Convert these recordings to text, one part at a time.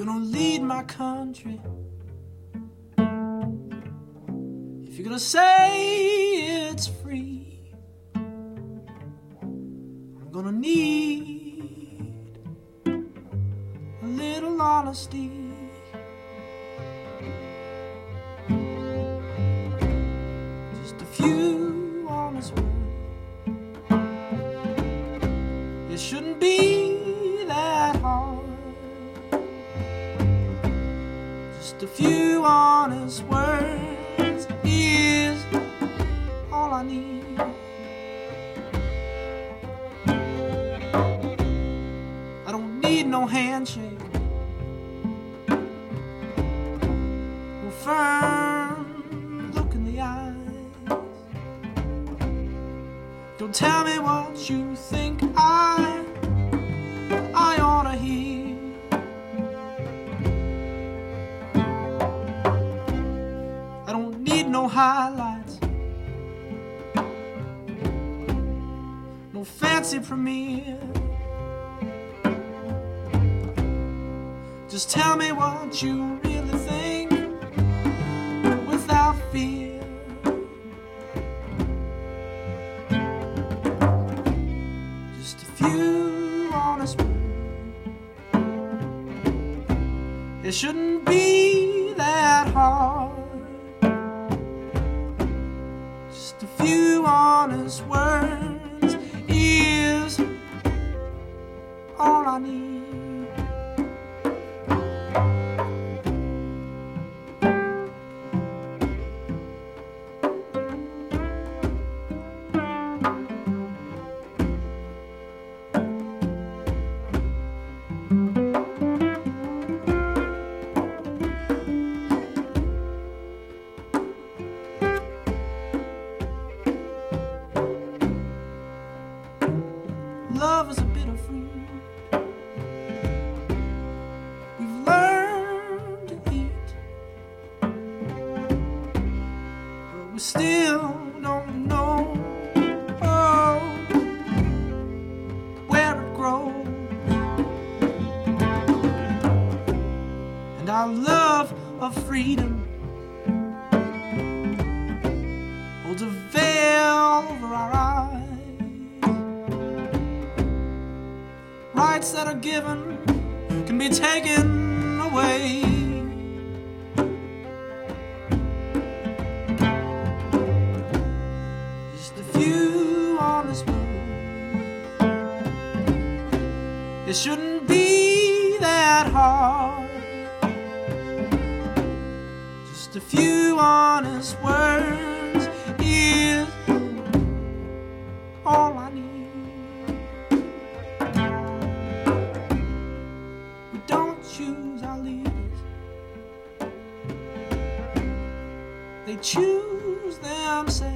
you're gonna lead my country, if you're gonna say it's free, I'm gonna need a little honesty. Tell me what you think I I ought to hear. I don't need no highlights, no fancy premiere. Just tell me what you really think shouldn't be that hard. Our love of freedom holds a veil over our eyes. rights that are given can be taken away. Just a few words. It shouldn't be that hard. A few honest words is all I need. We don't choose our leaders, they choose themselves.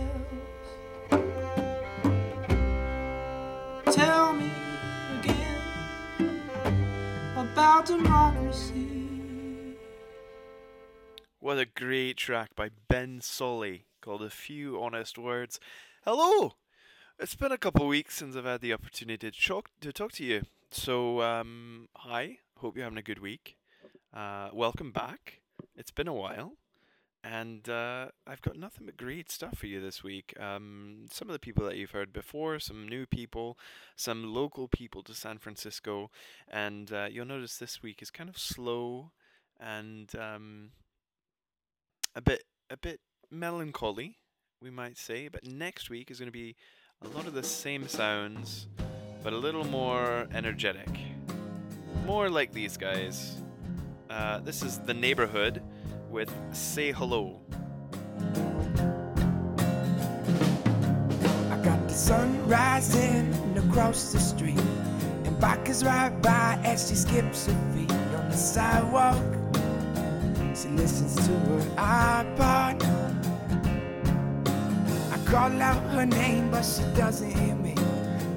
What a great track by Ben Sollee called A Few Honest Words. Hello! It's been a couple of weeks since I've had the opportunity to talk to, talk to you. So, um, hi, hope you're having a good week. Uh, welcome back. It's been a while. And uh, I've got nothing but great stuff for you this week. Um, some of the people that you've heard before, some new people, some local people to San Francisco. And uh, you'll notice this week is kind of slow and um, a bit a bit melancholy, we might say. But next week is going to be a lot of the same sounds, but a little more energetic, more like these guys. Uh, this is the Naybrhood with "Say Hello." I got the sun rising across the street, and bikers ride by as she skips her feet on the sidewalk. She listens to her iPod. I call out her name, but she doesn't hear me.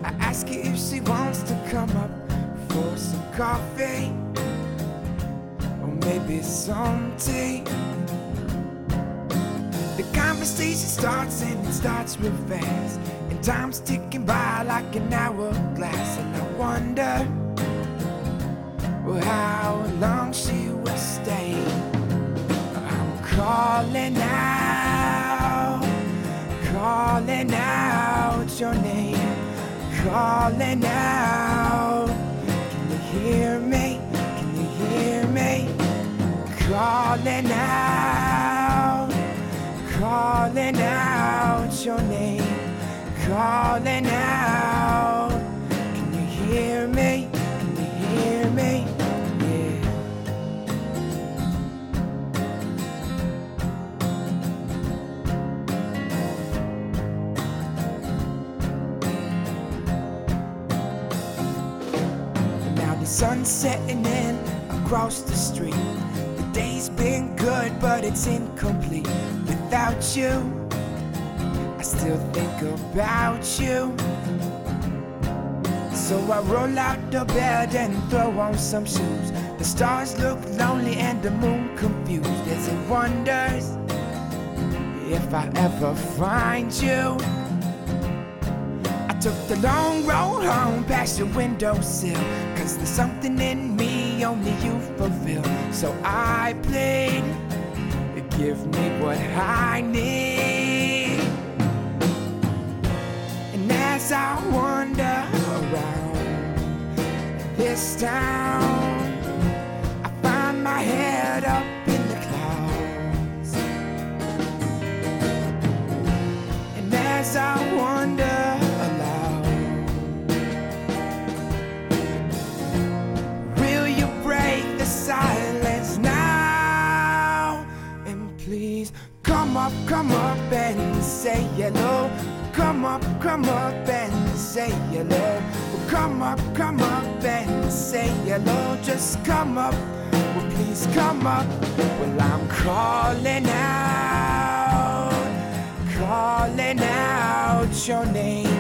I ask her if she wants to come up for some coffee, or maybe some tea. The conversation starts and it starts real fast. And time's ticking by like an hourglass. And I wonder well, how long she will stay. Calling out, calling out your name, calling out. Can you hear me? Can you hear me? Calling out, calling out your name, calling out. Can you hear me? The setting in across the street. The day's been good, but it's incomplete without you. I still think about you. So I roll out the bed and throw on some shoes. The stars look lonely and the moon confused as it wonders if I ever find you. I took the long road home past your windowsill. Cause there's something in me only you fulfill. So I plead, give me what I need. And as I wander around this town, up, come up and say hello. Come up, come up and say hello. Come up, come up and say hello. Just come up, well, please come up. Well, I'm calling out, calling out your name,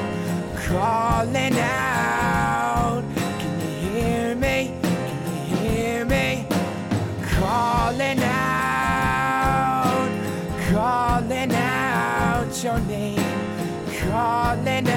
calling out. Name, calling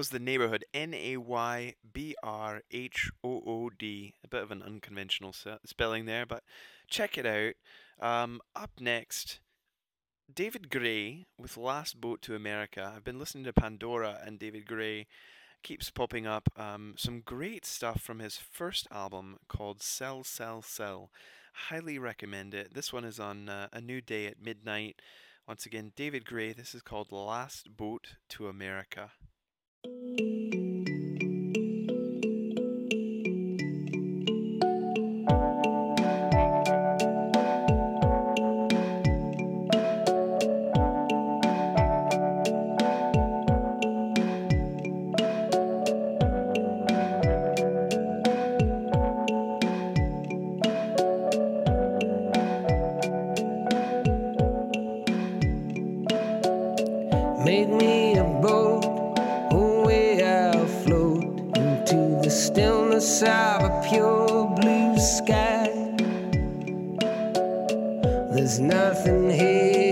was the Naybrhood. N A Y B R H O O D. A bit of an unconventional spelling there, but check it out. Um, up next, David Gray with Last Boat to America. I've been listening to Pandora, and David Gray keeps popping up. Um, some great stuff from his first album called Sell, Sell, Sell. Highly recommend it. This one is on uh, A New Day at Midnight. Once again, David Gray. This is called Last Boat to America. Música stillness of a pure blue sky. There's nothing here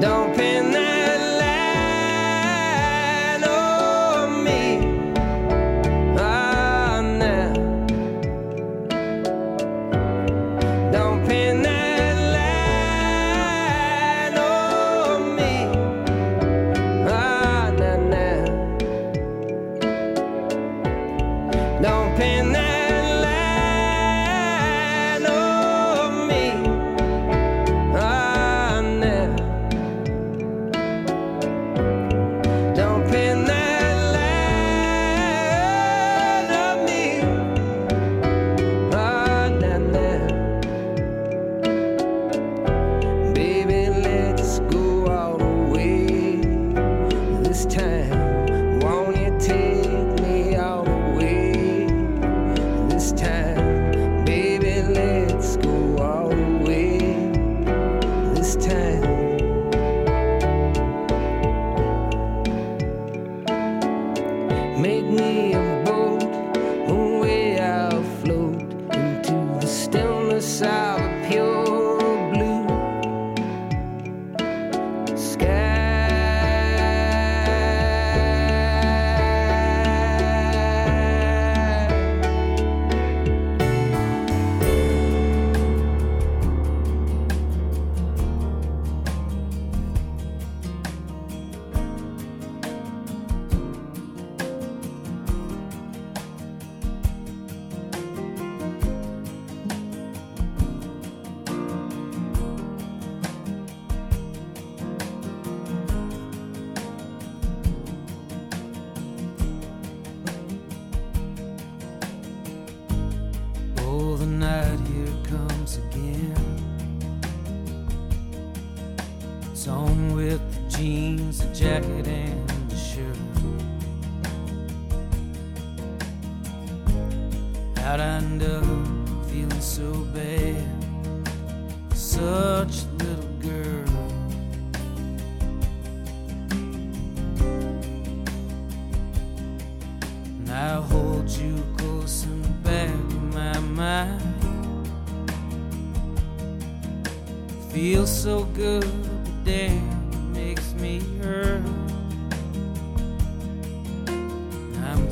Don't pin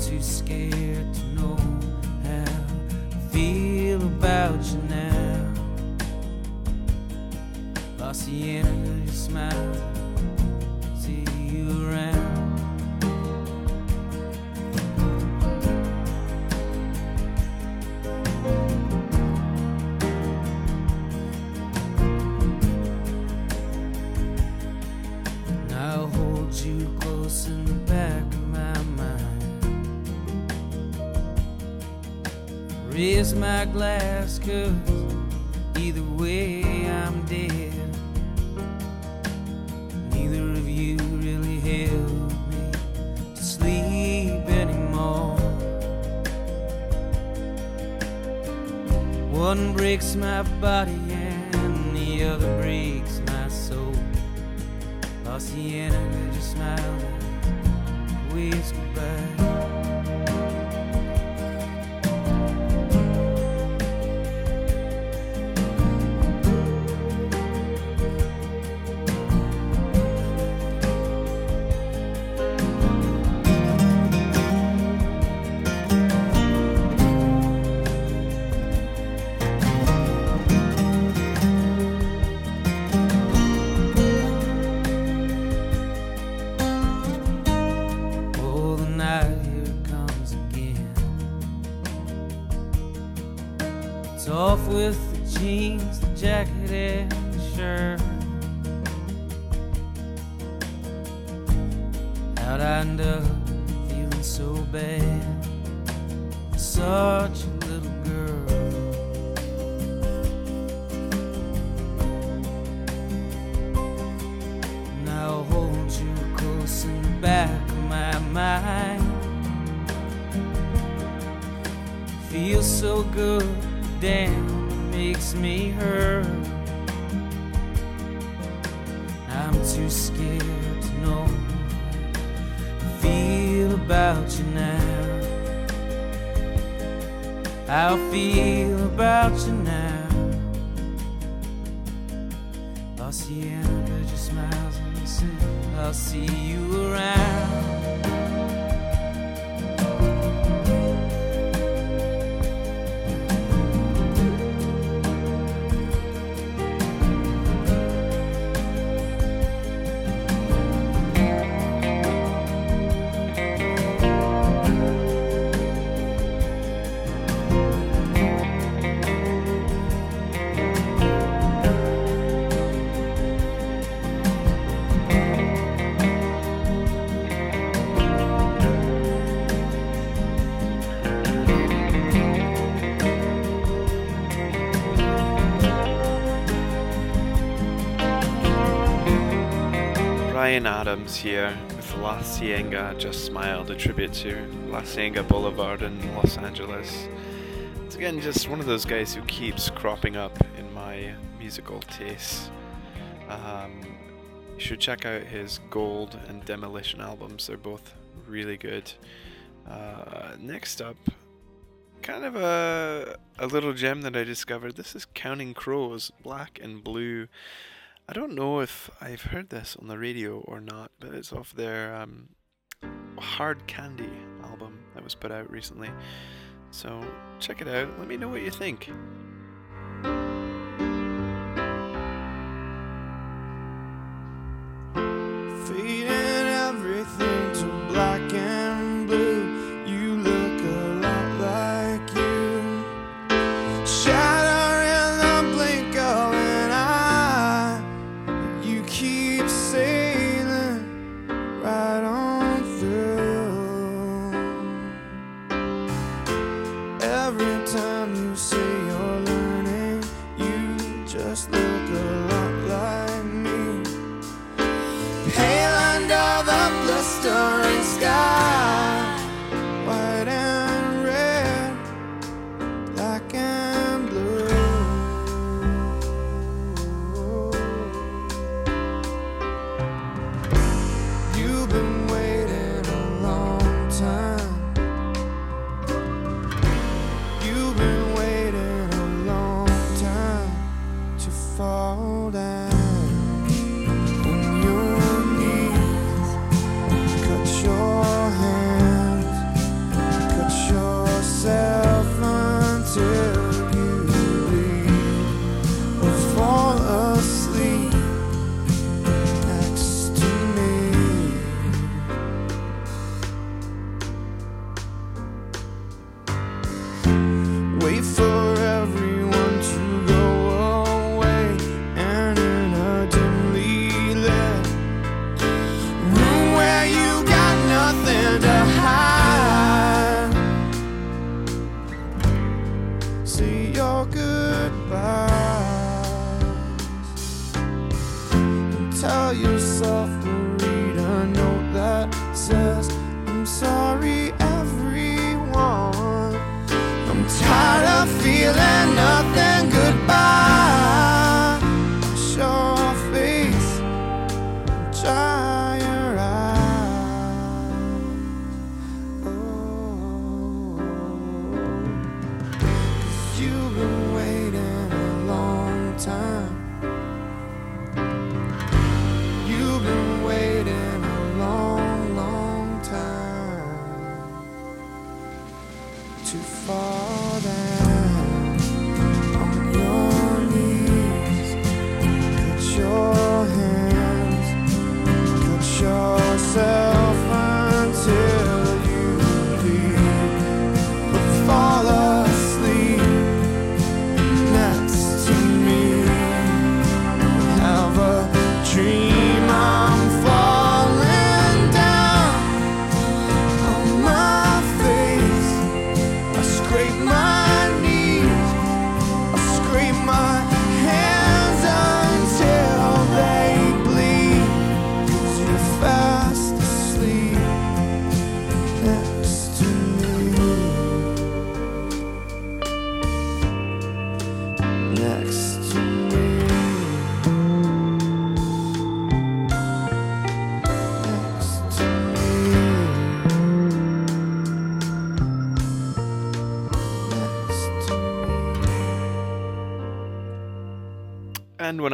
too scared to know how I feel about you now. Lost the energy to smile. my glass, cause either way I'm dead. Neither of you really helped me to sleep anymore. One breaks my body and the other breaks my soul. Lost the Adams here with La Cienega Just Smiled, a tribute to La Cienega Boulevard in Los Angeles. It's again just one of those guys who keeps cropping up in my musical tastes. Um, you should check out his Gold and Demolition albums, they're both really good. Uh, next up, kind of a, a little gem that I discovered. This is Counting Crows, Black and Blue. I don't know if I've heard this on the radio or not, but it's off their um, Hard Candy album that was put out recently. So check it out. Let me know what you think.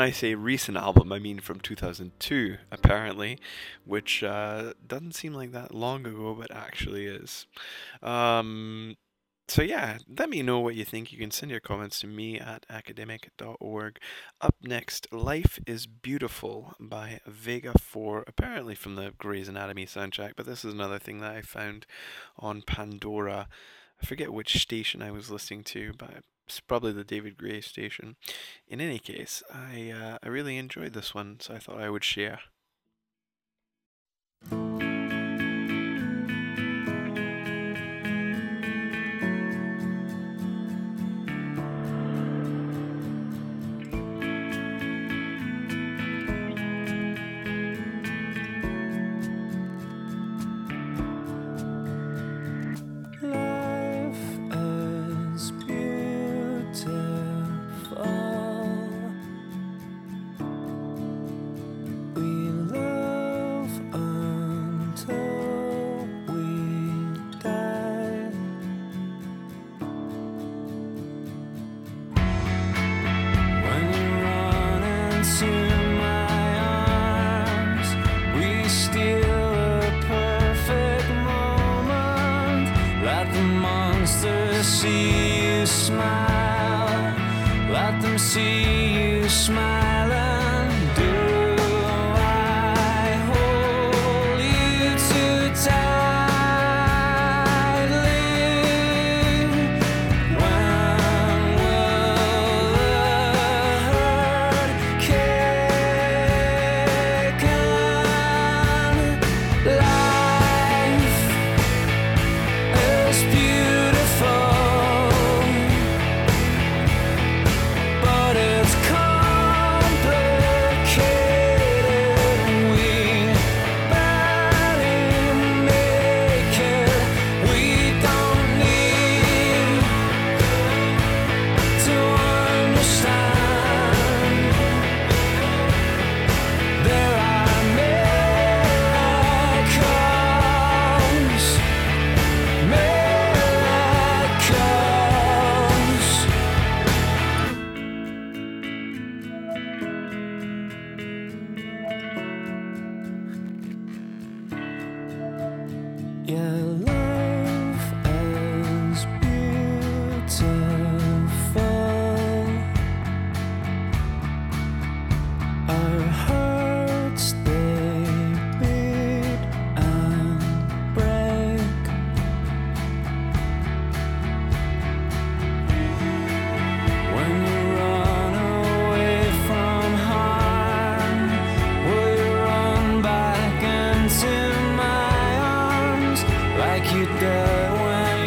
I say recent album, I mean from 2002, apparently, which uh, doesn't seem like that long ago, but actually is. Um, so yeah, let me know what you think. You can send your comments to me at academic.org. Up next, Life is Beautiful by Vega4, apparently from the Grey's Anatomy soundtrack, but this is another thing that I found on Pandora. I forget which station I was listening to, but it's probably the David Gray station. In any case, I uh, I really enjoyed this one, so I thought I would share. you down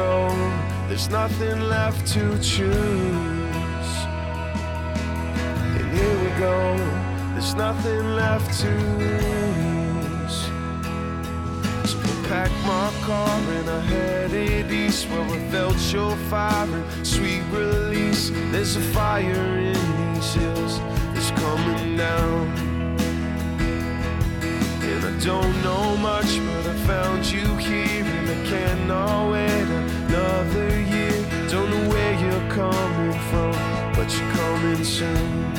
go, there's nothing left to choose. And here we go, there's nothing left to lose. So I packed my car and I headed east where I felt your fire and sweet release. There's a fire in these hills that's coming down. And I don't know much, but I found you here and I can't know it another year. Don't know where you're coming from, but you're coming soon.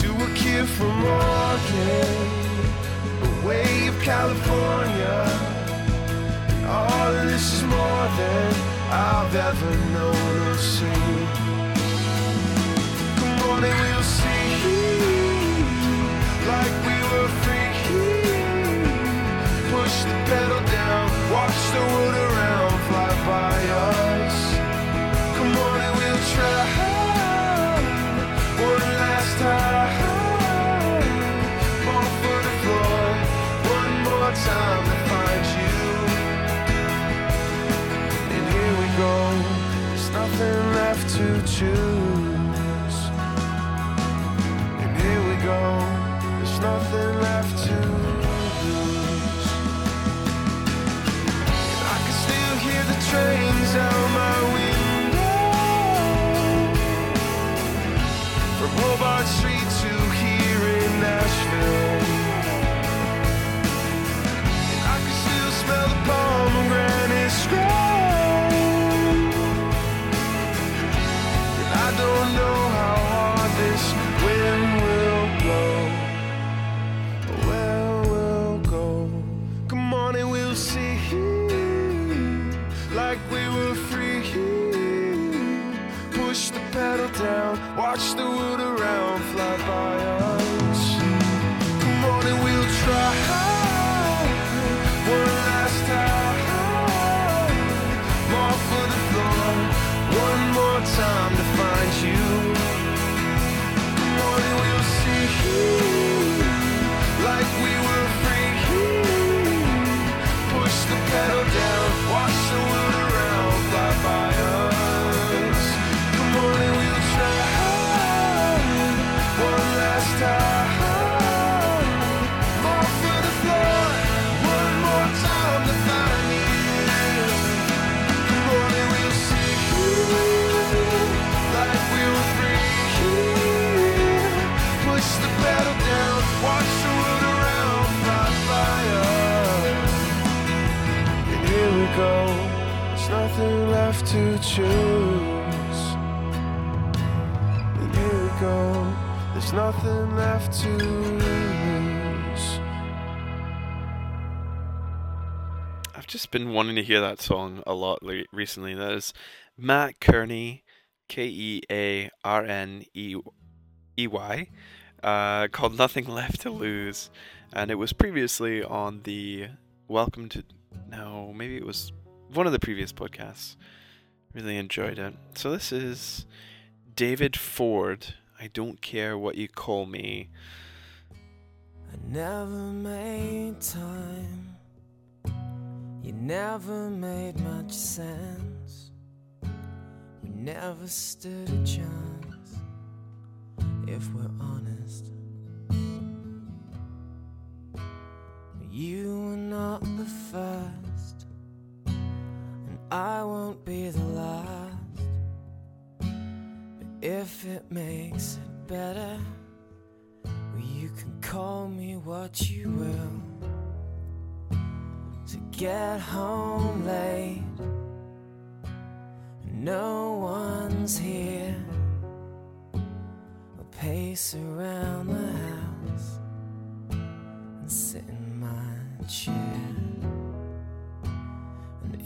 To a kid from Oregon, away of California. And all of this is more than I've ever known or seen. Come on and we'll see like to choose. And here we go. Choose. And here we go, there's nothing left to lose. I've just been wanting to hear that song a lot recently. That is Mat Kearney, K E A R N E Y, uh, called Nothing Left to Lose. And it was previously on the Welcome to. No, maybe it was one of the previous podcasts. Really enjoyed it. So this is David Ford. I don't care what you call me. I never made time. You never made much sense. We never stood a chance, if we're honest. You were not the first, I won't be the last. But if it makes it better, well, you can call me what you will. To get home late, no one's here. I'll pace around the house and sit in my chair.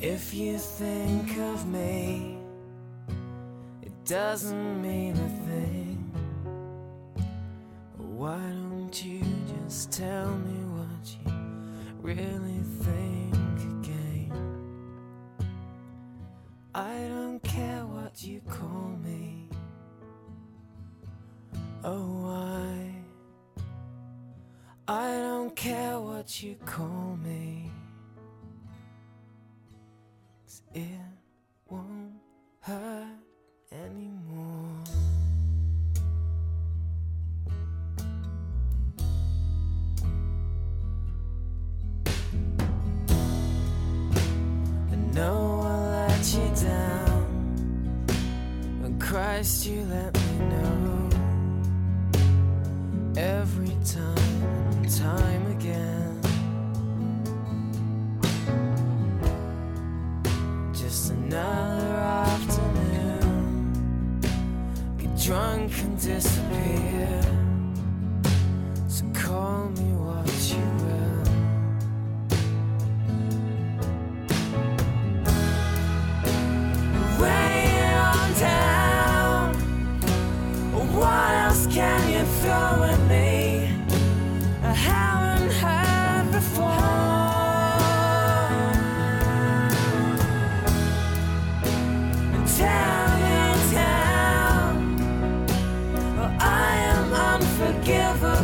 If you think of me, it doesn't mean a thing. Why don't you just tell me what you really think again? I don't care what you call me. Oh, I. I don't care what you call me. Unforgivable.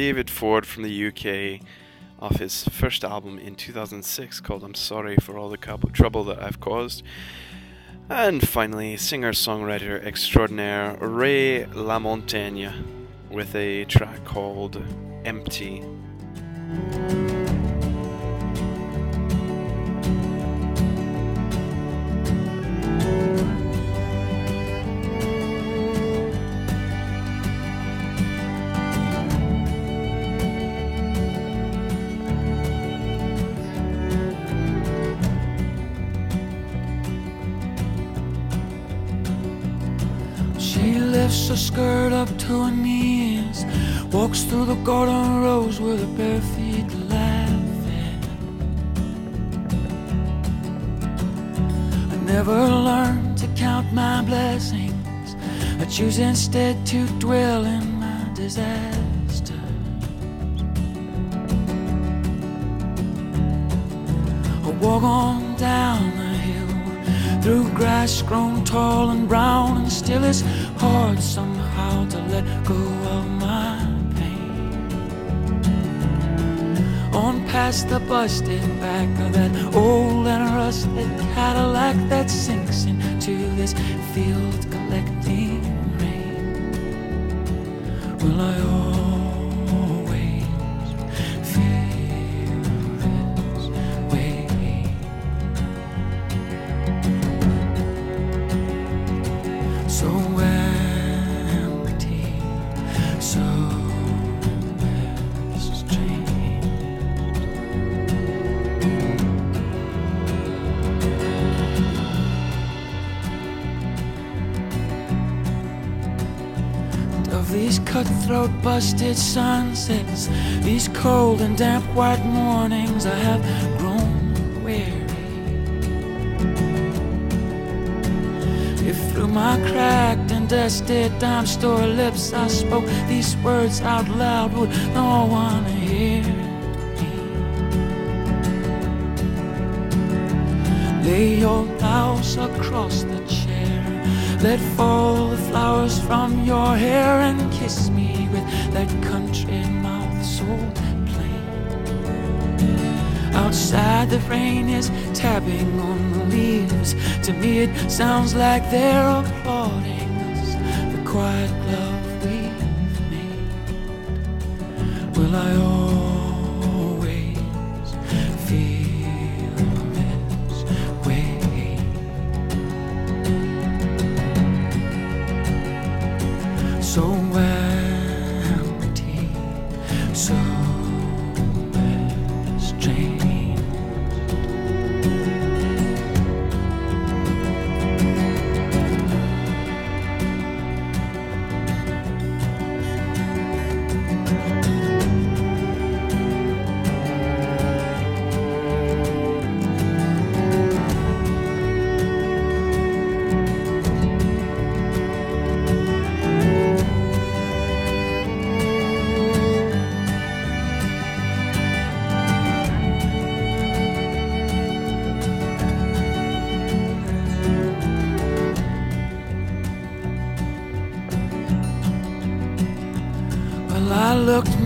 David Ford from the UK off his first album in 2006 called I'm Sorry for All the Trouble That I've Caused. And finally, singer songwriter extraordinaire Ray LaMontagne with a track called Empty. Instead to dwell in my disasters. I walk on down the hill through grass grown tall and brown, and still it's hard somehow to let go of my pain. On past the busted back of that old and rusted Cadillac that sinks into this field busted sunsets, these cold and damp white mornings, I have grown weary. If through my cracked and dusted dime store lips I spoke these words out loud, would no one hear me? Lay your blouse across the chair, let fall the flowers from your hair, and Outside, the rain is tapping on the leaves. To me, it sounds like they're applauding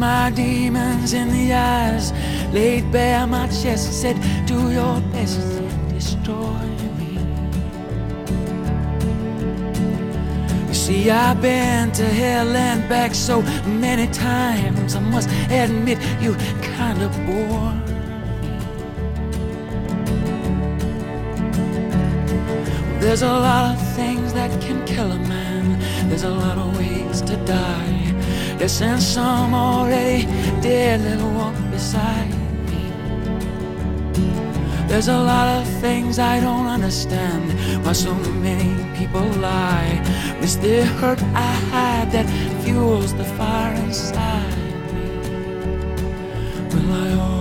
my demons in the eyes, laid bare my chest, said, Do your best destroy me. You see, I've been to hell and back so many times, I must admit you kinda bore me. There's a lot of things that can kill a man. There's a lot of ways to die. Yes, and some already dead little walk beside me. There's a lot of things I don't understand. Why so many people lie. It's the hurt I hide that fuels the fire inside me. Will I